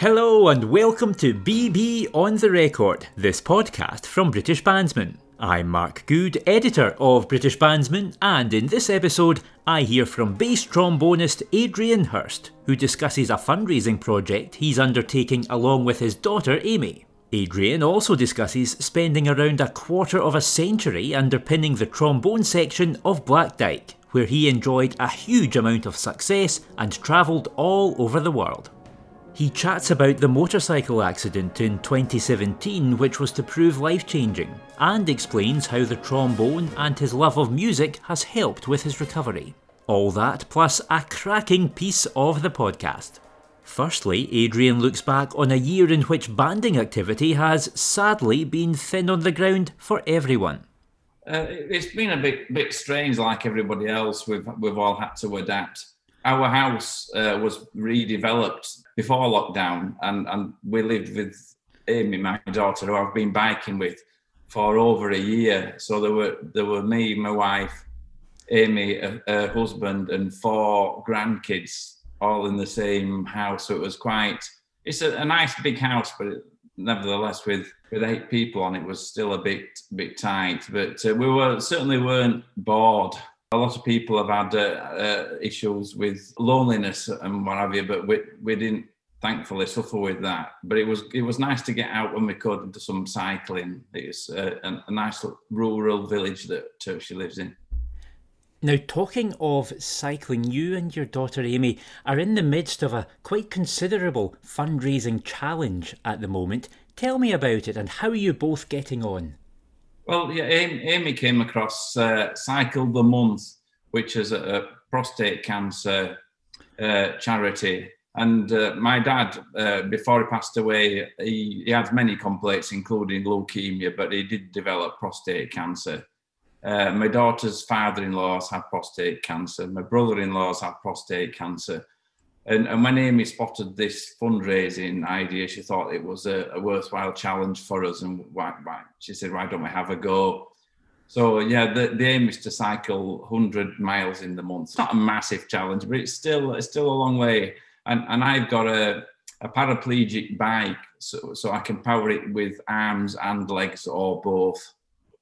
Hello and welcome to BB on the Record, this podcast from British Bandsman. I'm Mark Good, editor of British Bandsman, and in this episode, I hear from bass trombonist Adrian Hirst, who discusses a fundraising project he's undertaking along with his daughter Amy. Adrian also discusses spending around a quarter of a century underpinning the trombone section of Black Dyke, where he enjoyed a huge amount of success and travelled all over the world. He chats about the motorcycle accident in 2017, which was to prove life changing, and explains how the trombone and his love of music has helped with his recovery. All that plus a cracking piece of the podcast. Firstly, Adrian looks back on a year in which banding activity has sadly been thin on the ground for everyone. Uh, it's been a bit bit strange, like everybody else. We've we've all had to adapt. Our house uh, was redeveloped before lockdown, and and we lived with Amy, my daughter, who I've been biking with for over a year. So there were there were me, my wife, Amy, her husband, and four grandkids all in the same house. So it was quite. It's a, a nice big house, but it, nevertheless, with with eight people on, it was still a bit bit tight. But uh, we were certainly weren't bored. A lot of people have had uh, uh, issues with loneliness and what have you, but we we didn't thankfully suffer with that. But it was it was nice to get out when we could and do some cycling. It's a, a, a nice rural village that she lives in. Now, talking of cycling, you and your daughter Amy are in the midst of a quite considerable fundraising challenge at the moment. Tell me about it and how are you both getting on? Well, yeah, Amy came across uh, Cycle the Month, which is a, a prostate cancer uh, charity. And uh, my dad, uh, before he passed away, he, he had many complaints, including leukemia, but he did develop prostate cancer. Uh, my daughter's father-in-law's had prostate cancer. My brother-in-law's had prostate cancer. And, and when Amy spotted this fundraising idea, she thought it was a, a worthwhile challenge for us. And why, why, she said, why don't we have a go? So yeah, the, the aim is to cycle 100 miles in the month. It's not a massive challenge, but it's still it's still a long way. And and I've got a, a paraplegic bike, so so I can power it with arms and legs or both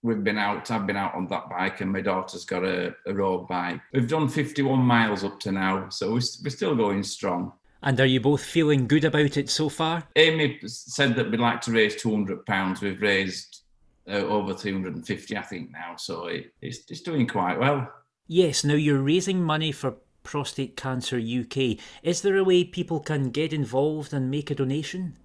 we've been out. I've been out on that bike, and my daughter's got a, a road bike. We've done 51 miles up to now, so we're, we're still going strong. And are you both feeling good about it so far? Amy said that we'd like to raise 200 pounds. We've raised uh, over 350, I think now, so it, it's, it's doing quite well. Yes. Now you're raising money for Prostate Cancer UK. Is there a way people can get involved and make a donation?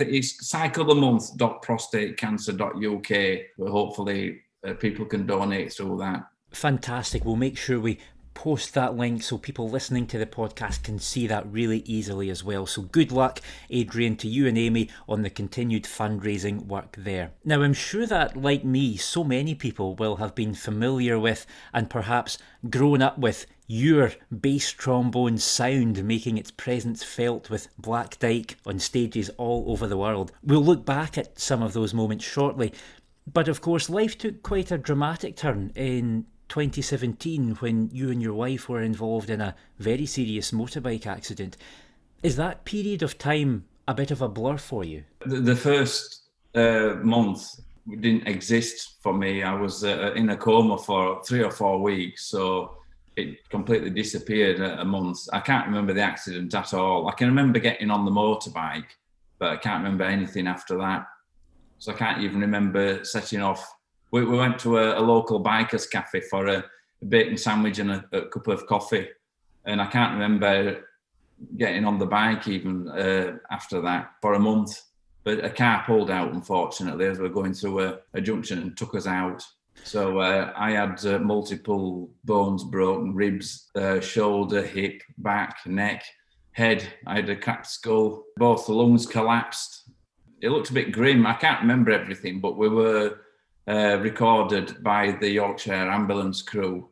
It's Cycle the Month. Prostate cyclethemonth.prostatecancer.uk where hopefully uh, people can donate through that. Fantastic. We'll make sure we post that link so people listening to the podcast can see that really easily as well. So good luck, Adrian, to you and Amy on the continued fundraising work there. Now, I'm sure that, like me, so many people will have been familiar with and perhaps grown up with your bass trombone sound making its presence felt with Black Dyke on stages all over the world. We'll look back at some of those moments shortly. But of course, life took quite a dramatic turn in 2017 when you and your wife were involved in a very serious motorbike accident. Is that period of time a bit of a blur for you? The, first uh, month didn't exist for me. I was uh, in a coma for three or four weeks, so it completely disappeared a month. I can't remember the accident at all. I can remember getting on the motorbike, but I can't remember anything after that. So I can't even remember setting off we, we went to a, a, local bikers cafe for a, a bacon sandwich and a, a, cup of coffee. And I can't remember getting on the bike even uh, after that for a month. But a car pulled out, unfortunately, as we were going a, a junction and took us out. So uh, I had uh, multiple bones broken, ribs, uh, shoulder, hip, back, neck, head. I had a cracked skull. Both the lungs collapsed. It looked a bit grim. I can't remember everything, but we were uh, recorded by the Yorkshire ambulance crew.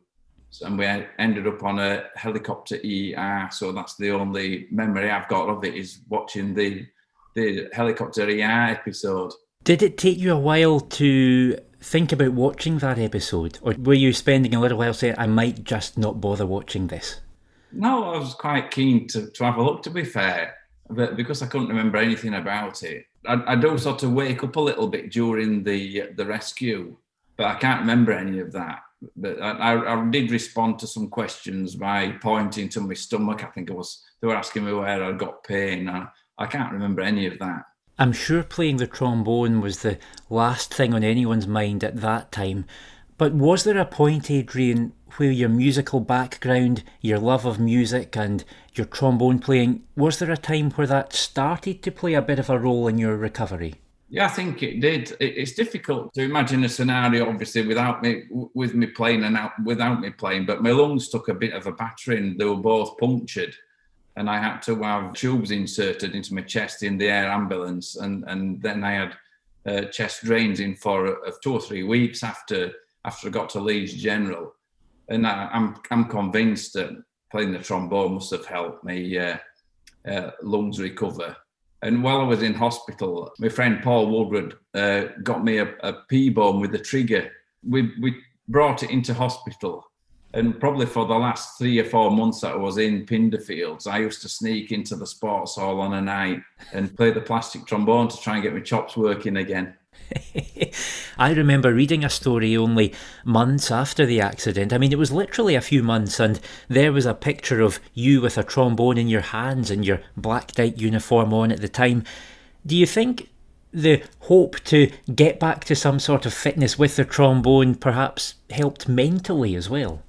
And we ended up on a helicopter ER. So that's the only memory I've got of it is watching the the helicopter ER episode. Did it take you a while to think about watching that episode? Or were you spending a little while saying, I might just not bother watching this? No, I was quite keen to, to have a look, to be fair. but because I couldn't remember anything about it, I, I do sort of wake up a little bit during the the rescue, but I can't remember any of that. But I, I did respond to some questions by pointing to my stomach. I think it was they were asking me where I got pain. I, I can't remember any of that. I'm sure playing the trombone was the last thing on anyone's mind at that time. But was there a point, Adrian, where your musical background, your love of music, and your trombone playing, was there a time where that started to play a bit of a role in your recovery? Yeah, I think it did. It's difficult to imagine a scenario, obviously, without me with me playing and out, without me playing. But my lungs took a bit of a battering; they were both punctured, and I had to have tubes inserted into my chest in the air ambulance, and and then I had uh, chest drains in for two or three weeks after after I got to Leeds General, and I, am I'm, I'm convinced that playing the trombone must have helped me uh, uh, lungs recover. And while I was in hospital, my friend Paul Woodward uh, got me a, a P bone with a trigger. We we brought it into hospital and probably for the last three or four months that I was in Pinderfields, I used to sneak into the sports hall on a night and play the plastic trombone to try and get my chops working again. I remember reading a story only months after the accident. I mean, it was literally a few months, and there was a picture of you with a trombone in your hands and your Black Dyke uniform on at the time. Do you think the hope to get back to some sort of fitness with the trombone perhaps helped mentally as well?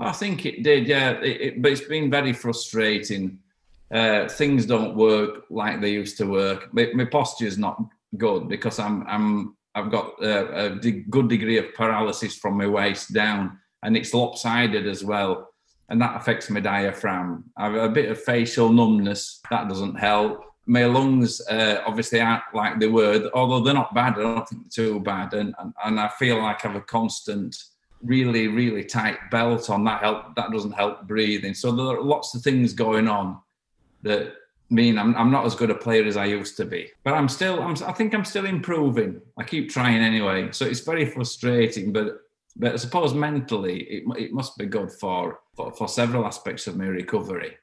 I think it did, yeah. It, it, but it's been very frustrating. Uh, things don't work like they used to work. My, my posture is not good because I'm I'm I've got a, a good degree of paralysis from my waist down, and it's lopsided as well, and that affects my diaphragm. I have a bit of facial numbness. That doesn't help. My lungs uh, obviously aren't like they were, although they're not bad. I don't think they're too bad, and and, and I feel like I have a constant really really tight belt on that help that doesn't help breathing. So there are lots of things going on that mean I'm, I'm not as good a player as I used to be. But I'm still I'm, I think I'm still improving. I keep trying anyway. So it's very frustrating but but I suppose mentally it, it must be good for, for for several aspects of my recovery.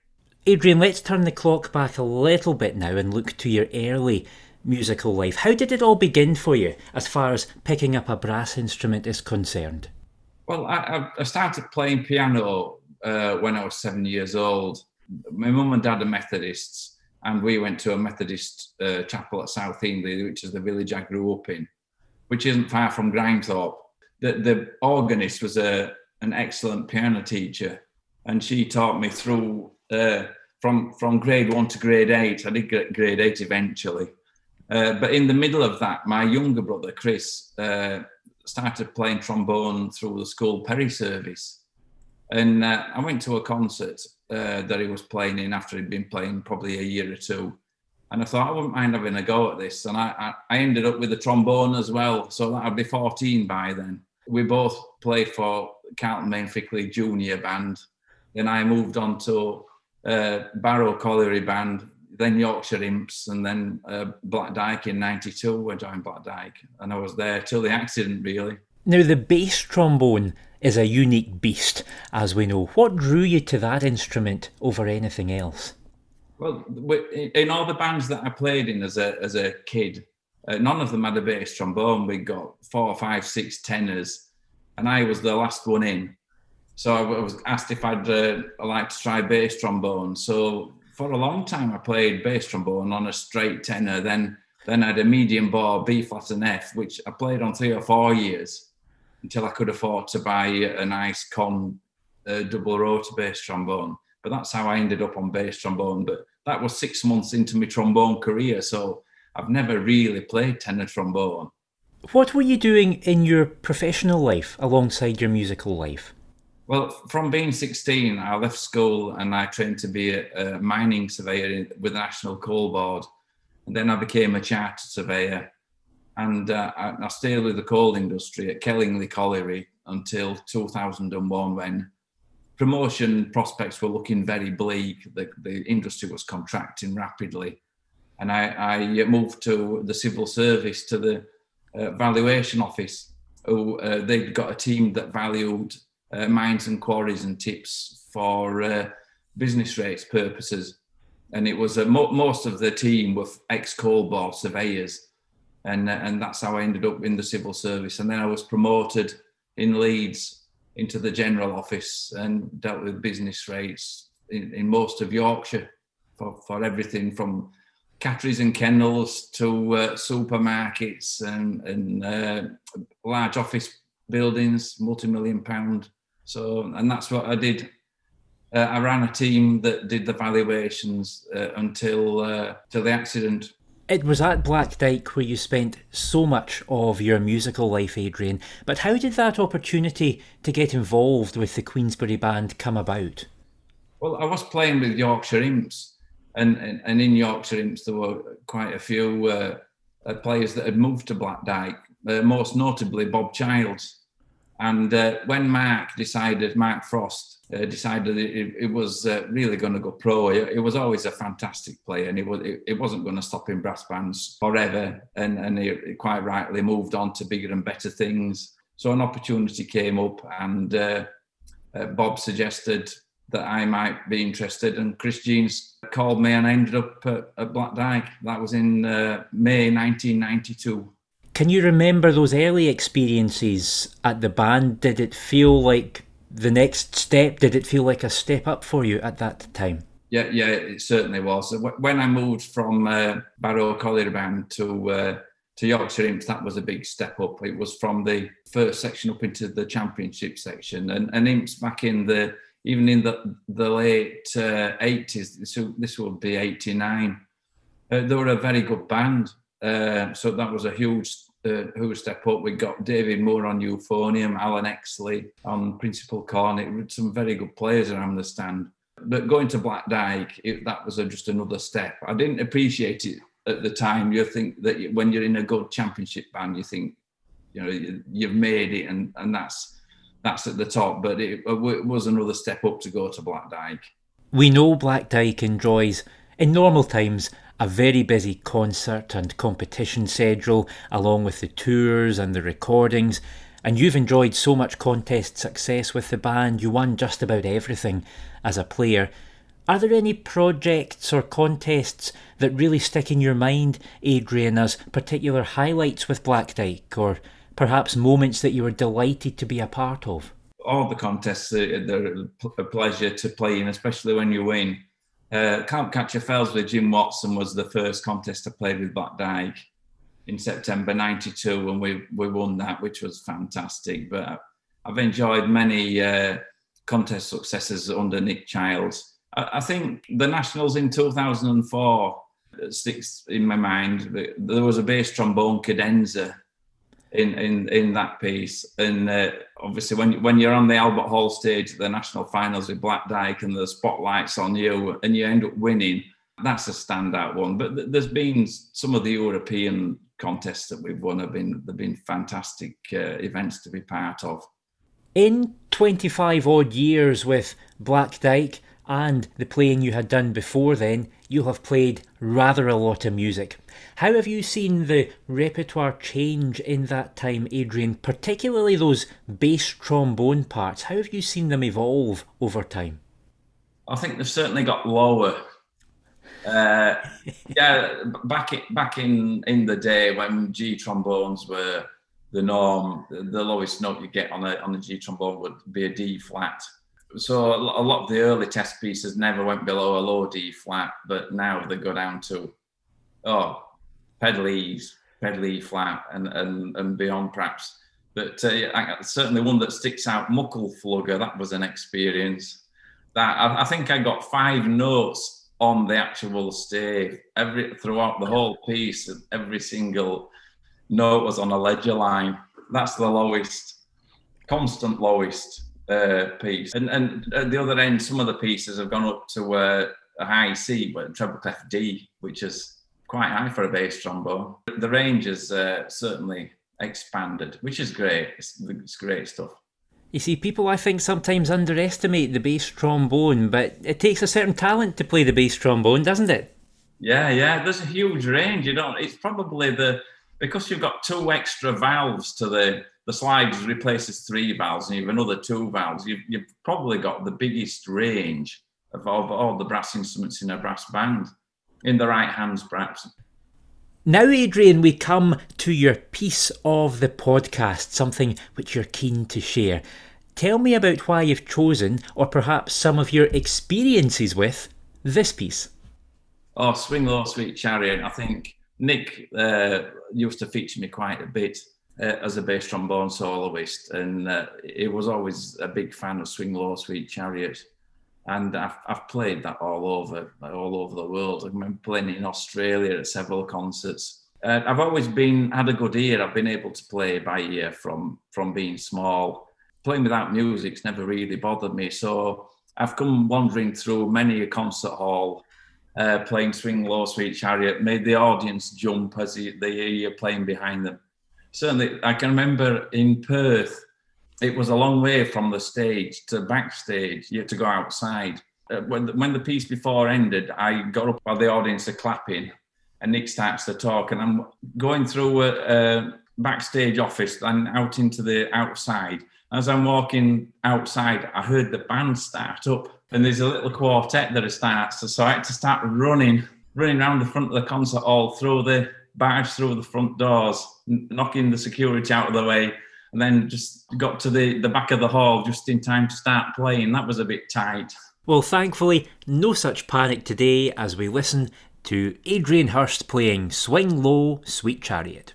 Adrian let's turn the clock back a little bit now and look to your early musical life. How did it all begin for you as far as picking up a brass instrument is concerned well, I, I started playing piano uh, when I was seven years old. My mum and dad are Methodists, and we went to a Methodist uh, chapel at South Hiendley, which is the village I grew up in, which isn't far from Grimethorpe. The, the organist was a, an excellent piano teacher, and she taught me through uh, from from grade one to grade eight. I did get grade eight eventually, uh, but in the middle of that, my younger brother Chris uh, started playing trombone through the school peri service. And uh, I went to a concert uh, that he was playing in after he'd been playing probably a year or two. And I thought I wouldn't mind having a go at this. And I, I, ended up with a trombone as well. So that I'd be 14 by then. We both played for Carlton Main Frickley Junior Band. Then I moved on to uh, Barrow Colliery Band, then Yorkshire Imps, and then uh, Black Dyke in '92. I joined Black Dyke, and I was there till the accident, really. Now, the bass trombone is a unique beast, as we know. What drew you to that instrument over anything else? Well, in all the bands that I played in as a as a kid, uh, none of them had a bass trombone. We got four, five, six tenors, and I was the last one in. So I was asked if I'd uh, like to try bass trombone. So for a long time, I played bass trombone on a straight tenor. Then then I had a medium bar, B flat and F, which I played on three or four years until I could afford to buy a nice Conn uh, double rotor bass trombone. But that's how I ended up on bass trombone. But that was six months into my trombone career, so I've never really played tenor trombone. What were you doing in your professional life alongside your musical life? Well, from being 16, I left school and I trained to be a, a mining surveyor with the National Coal Board. And then I became a chartered surveyor. And uh, I, I, stayed with the coal industry at Kellingley Colliery until 2001 when promotion prospects were looking very bleak. The, the industry was contracting rapidly. And I, I moved to the civil service, to the uh, valuation office. Uh, they'd got a team that valued uh, mines and quarries and tips for uh, business rates purposes. and it was a, mo- most of the team were ex coal board surveyors, and and that's how I ended up in the civil service. And then I was promoted in Leeds into the general office and dealt with business rates in, in most of Yorkshire for, for everything from catteries and kennels to uh, supermarkets and, and uh, large office buildings, multi-million pound. So, and that's what I did. Uh, I ran a team that did the valuations uh, until uh, till the accident. It was at Black Dyke where you spent so much of your musical life, Adrian. But how did that opportunity to get involved with the Queensbury Band come about? Well, I was playing with Yorkshire Imps, and, and, and in Yorkshire Imps there were quite a few uh, uh players that had moved to Black Dyke, uh, most notably Bob Childs. And uh, when Mark decided, Mark Frost uh, decided it, it was uh, really going to go pro, it, it, was always a fantastic player, and it was it, it wasn't going to stop in brass bands forever. And and he quite rightly moved on to bigger and better things. So an opportunity came up, and uh, Bob suggested that I might be interested. And Chris Jeans called me, and I ended up at, at Black Dyke. That was in uh, May 1992. Can you remember those early experiences at the band? Did it feel like the next step? Did it feel like a step up for you at that time? Yeah, yeah, it certainly was. When I moved from uh, Barrow Colliery Band to uh, to Yorkshire Imps, that was a big step up. It was from the first section up into the championship section, and, and Imps back in the even in the the late uh, 80s, this, this would be 89, uh, they were a very good band. Uh, so that was a huge, uh, huge step up. We got David Moore on euphonium, Alan Exley on principal cornet, some very good players, around the stand. But going to Black Dyke, it, that was a, just another step. I didn't appreciate it at the time. You think that when you're in a good championship band, you think, you know, you've made it, and and that's that's at the top. But it, it was another step up to go to Black Dyke. We know Black Dyke enjoys, in normal times, a very busy concert and competition schedule, along with the tours and the recordings. And you've enjoyed so much contest success with the band, you won just about everything as a player. Are there any projects or contests that really stick in your mind, Adrian, as particular highlights with Black Dyke, or perhaps moments that you were delighted to be a part of? All the contests, they're a pleasure to play in, especially when you win. Uh, Camp Catcher with Jim Watson was the first contest I played with Black Dyke in September 92 and we, we won that, which was fantastic. But I've enjoyed many uh, contest successes under Nick Childs. I, I, think the Nationals in 2004 sticks in my mind. There was a bass trombone cadenza in in in that piece. And uh, obviously, when when you're on the Albert Hall stage, the national finals with Black Dyke, and the spotlights on you, and you end up winning, that's a standout one. But th- there's been some of the European contests that we've won have been they've been fantastic uh, events to be part of. In 25 odd years with Black Dyke and the playing you had done before then, you have played rather a lot of music. How have you seen the repertoire change in that time, Adrian, particularly those bass trombone parts? How have you seen them evolve over time? I think they've certainly got lower. Uh, yeah, back in, back in in the day when G trombones were the norm, the lowest note you get on a on a G trombone would be a D flat so a lot of the early test pieces never went below a low D flat, but now they go down to oh pedal E's, pedal E flat, and and and beyond perhaps. But uh, certainly one that sticks out, Muckle Flugga, that was an experience. That I, I, think I got five notes on the actual stave every throughout the whole piece. and Every single note was on a ledger line. That's the lowest, constant lowest uh, piece. And and at the other end, some of the pieces have gone up to uh, a high C, but treble clef D, which is quite high for a bass trombone. The range is uh, certainly expanded, which is great. It's, it's great stuff. You see, people I think sometimes underestimate the bass trombone, but it takes a certain talent to play the bass trombone, doesn't it? Yeah, yeah. There's a huge range. You don't. It's probably the because you've got two extra valves to the the slide replaces three valves and you have another two valves, you've, you've probably got the biggest range of all, all the brass instruments in a brass band in the right hands, perhaps. Now, Adrian, we come to your piece of the podcast, something which you're keen to share. Tell me about why you've chosen, or perhaps some of your experiences with, this piece. Oh, Swing Low, Sweet Chariot. I think Nick uh, used to feature me quite a bit uh, as a bass trombone soloist, and uh, he was always a big fan of Swing Low, Sweet Chariot and I've, I've played that all over all over the world. I remember playing in Australia at several concerts. Uh, I've always been had a good ear. I've been able to play by ear from from being small. Playing without music's never really bothered me. So I've come wandering through many a concert hall, uh, playing Swing Low, Sweet Chariot, made the audience jump as they hear you playing behind them. Certainly, I can remember in Perth it was a long way from the stage to backstage. You had to go outside. Uh, when, the, when the piece before ended, I got up while the audience are clapping, and Nick starts to talk, and I'm going through a, a backstage office and out into the outside. As I'm walking outside, I heard the band start up, and there's a little quartet that starts. So I had to start running, running around the front of the concert hall, through the barge through the front doors, knocking the security out of the way and then just got to the, the back of the hall just in time to start playing. That was a bit tight. Well, thankfully, no such panic today as we listen to Adrian Hirst playing Swing Low, Sweet Chariot.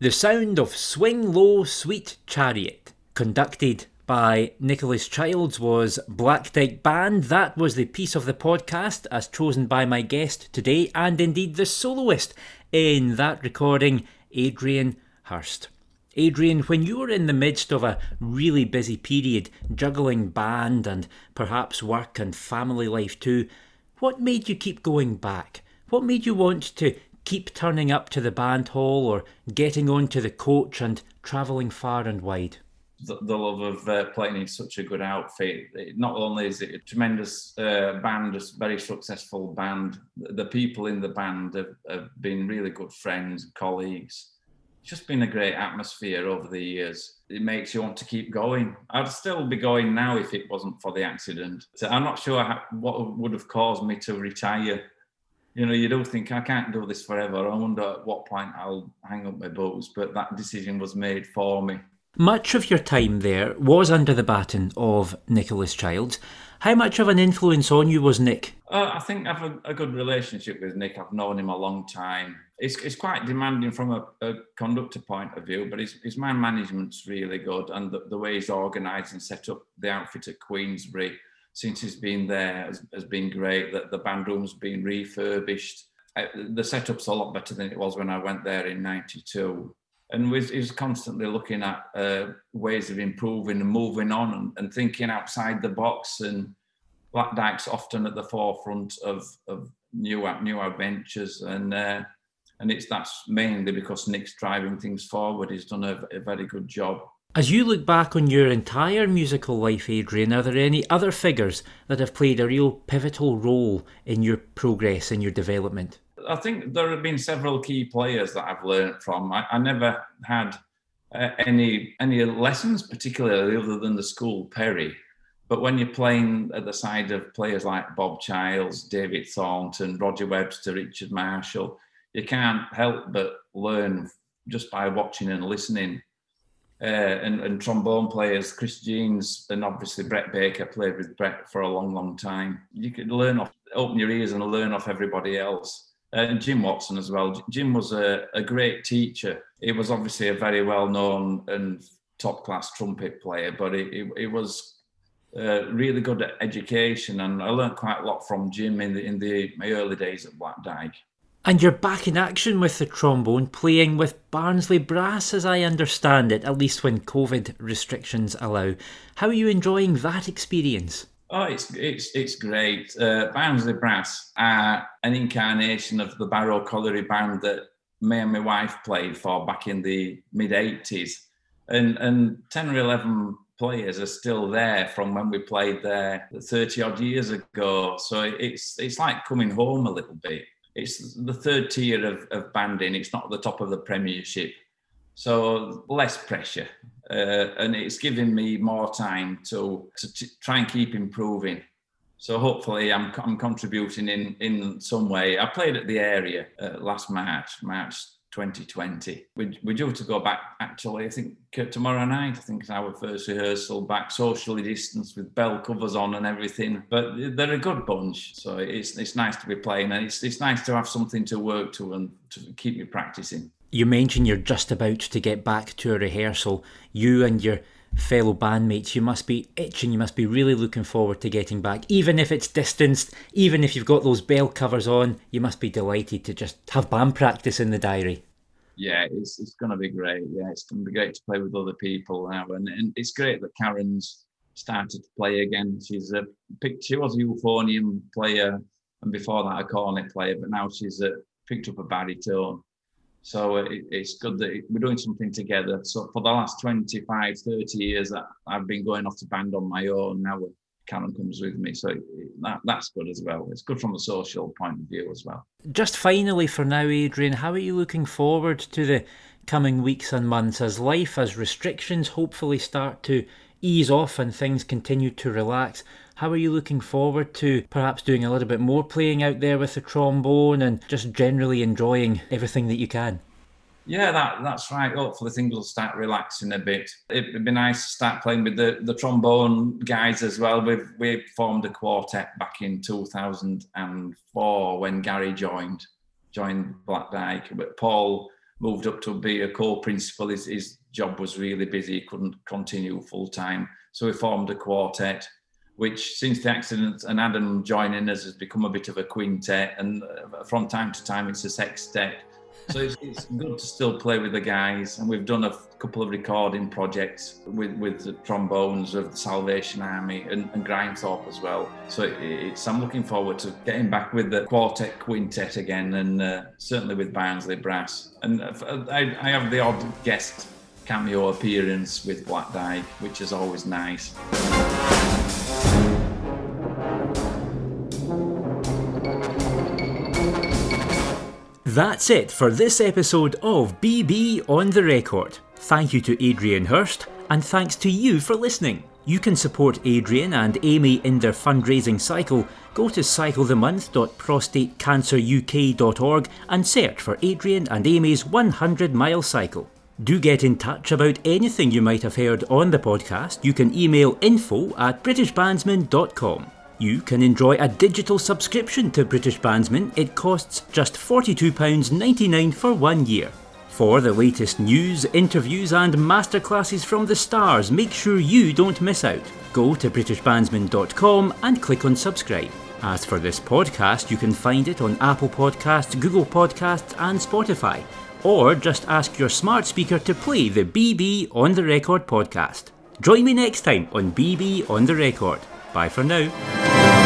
The sound of Swing Low Sweet Chariot, conducted by Nicholas Childs, was Black Dyke Band. That was the piece of the podcast as chosen by my guest today, and indeed the soloist in that recording, Adrian Hirst. Adrian, when you were in the midst of a really busy period, juggling band and perhaps work and family life too, what made you keep going back? What made you want to keep turning up to the band hall or getting onto the coach and travelling far and wide? The, the love of uh, playing in such a good outfit. It, not only is it a tremendous uh, band, a very successful band, the people in the band have, have been really good friends, colleagues. It's just been a great atmosphere over the years. It makes you want to keep going. I'd still be going now if it wasn't for the accident. So I'm not sure how, what would have caused me to retire you know, you don't think I can't do this forever. I wonder at what point I'll hang up my boots, but that decision was made for me. Much of your time there was under the baton of Nicholas Childs. How much of an influence on you was Nick? Uh, I think I have a, a, good relationship with Nick. I've known him a long time. It's, it's quite demanding from a, a conductor point of view, but his, his man management's really good, and the, the way he's organised and set up the outfit at Queensbury since he's been there has, has been great. That the band room's been refurbished. The setup's a lot better than it was when I went there in '92. And was, he was constantly looking at uh, ways of improving and moving on and, and, thinking outside the box. And Black Dyke's often at the forefront of, of new new adventures. And uh, and it's that's mainly because Nick's driving things forward. He's done a, a very good job. As you look back on your entire musical life, Adrian, are there any other figures that have played a real pivotal role in your progress and your development? I think there have been several key players that I've learned from. I, I never had uh, any any lessons, particularly other than the school peri. But when you're playing at the side of players like Bob Childs, David Thornton, Roger Webster, Richard Marshall, you can't help but learn just by watching and listening uh, and, and, trombone players, Chris Jeans, and obviously Brett Baker played with Brett for a long, long time. You could learn off, open your ears and learn off everybody else. And Jim Watson as well. Jim was a, a great teacher. He was obviously a very well known and top class trumpet player, but he, was uh, really good at education. And I learned quite a lot from Jim in the in the my early days at Black Dyke. And you're back in action with the trombone, playing with Barnsley Brass, as I understand it, at least when COVID restrictions allow. How are you enjoying that experience? Oh, it's it's it's great. Uh, Barnsley Brass are an incarnation of the Barrow Colliery band that me and my wife played for back in the mid '80s, and and ten or eleven players are still there from when we played there 30 odd years ago. So it's it's like coming home a little bit it's the third tier of, of banding. It's not the top of the Premiership, so less pressure, uh, and it's giving me more time to to t- try and keep improving. So hopefully, I'm I'm contributing in in some way. I played at the area uh, last March, March 2020. We, we're due to go back actually, I think uh, tomorrow night, I think is our first rehearsal back socially distanced with bell covers on and everything. But they're a good bunch. So it's it's nice to be playing and it's it's nice to have something to work to and to keep me practicing. You mentioned you're just about to get back to a rehearsal. You and your fellow bandmates, you must be itching, you must be really looking forward to getting back. Even if it's distanced, even if you've got those bell covers on, you must be delighted to just have band practice in the diary. Yeah, it's, it's going to be great. Yeah, it's going to be great to play with other people now. And, and it's great that Karen's started to play again. She's a she was a euphonium player, and before that a cornet player, but now she's a, picked up a baritone so it, it's good that we're doing something together. So for the last 25, 30 years, I've been going off to band on my own. Now Karen comes with me, so that, that's good as well. It's good from a social point of view as well. Just finally for now, Adrian, how are you looking forward to the coming weeks and months as life, as restrictions hopefully start to ease off and things continue to relax? How are you looking forward to perhaps doing a little bit more playing out there with the trombone and just generally enjoying everything that you can? Yeah, that, that's right. Hopefully things will start relaxing a bit. It'd be nice to start playing with the, the trombone guys as well. We've we formed a quartet back in 2004 when Gary joined joined Black Dyke. But Paul moved up to be a co-principal. His, his job was really busy; he couldn't continue full time. So we formed a quartet, which since the accident and Adam joining us has become a bit of a quintet, and uh, from time to time it's a sextet so it's, it's, good to still play with the guys, and we've done a couple of recording projects with with the trombones of the Salvation Army and, and Grimethorpe as well. So it, it's I'm looking forward to getting back with the quartet quintet again, and uh, certainly with Barnsley Brass. And uh, I, I have the odd guest cameo appearance with Black Dyke, which is always nice. That's it for this episode of BB on the Record. Thank you to Adrian Hirst, and thanks to you for listening. You can support Adrian and Amy in their fundraising cycle. Go to cyclethemonth.prostatecanceruk.org and search for Adrian and Amy's 100 mile cycle. Do get in touch about anything you might have heard on the podcast. You can email info at britishbandsman.com. You can enjoy a digital subscription to British Bandsman. It costs just £42.99 for one year. For the latest news, interviews, and masterclasses from the stars, make sure you don't miss out. Go to BritishBandsman.com and click on subscribe. As for this podcast, you can find it on Apple Podcasts, Google Podcasts, and Spotify. Or just ask your smart speaker to play the BB on the Record podcast. Join me next time on BB on the Record. Bye for now.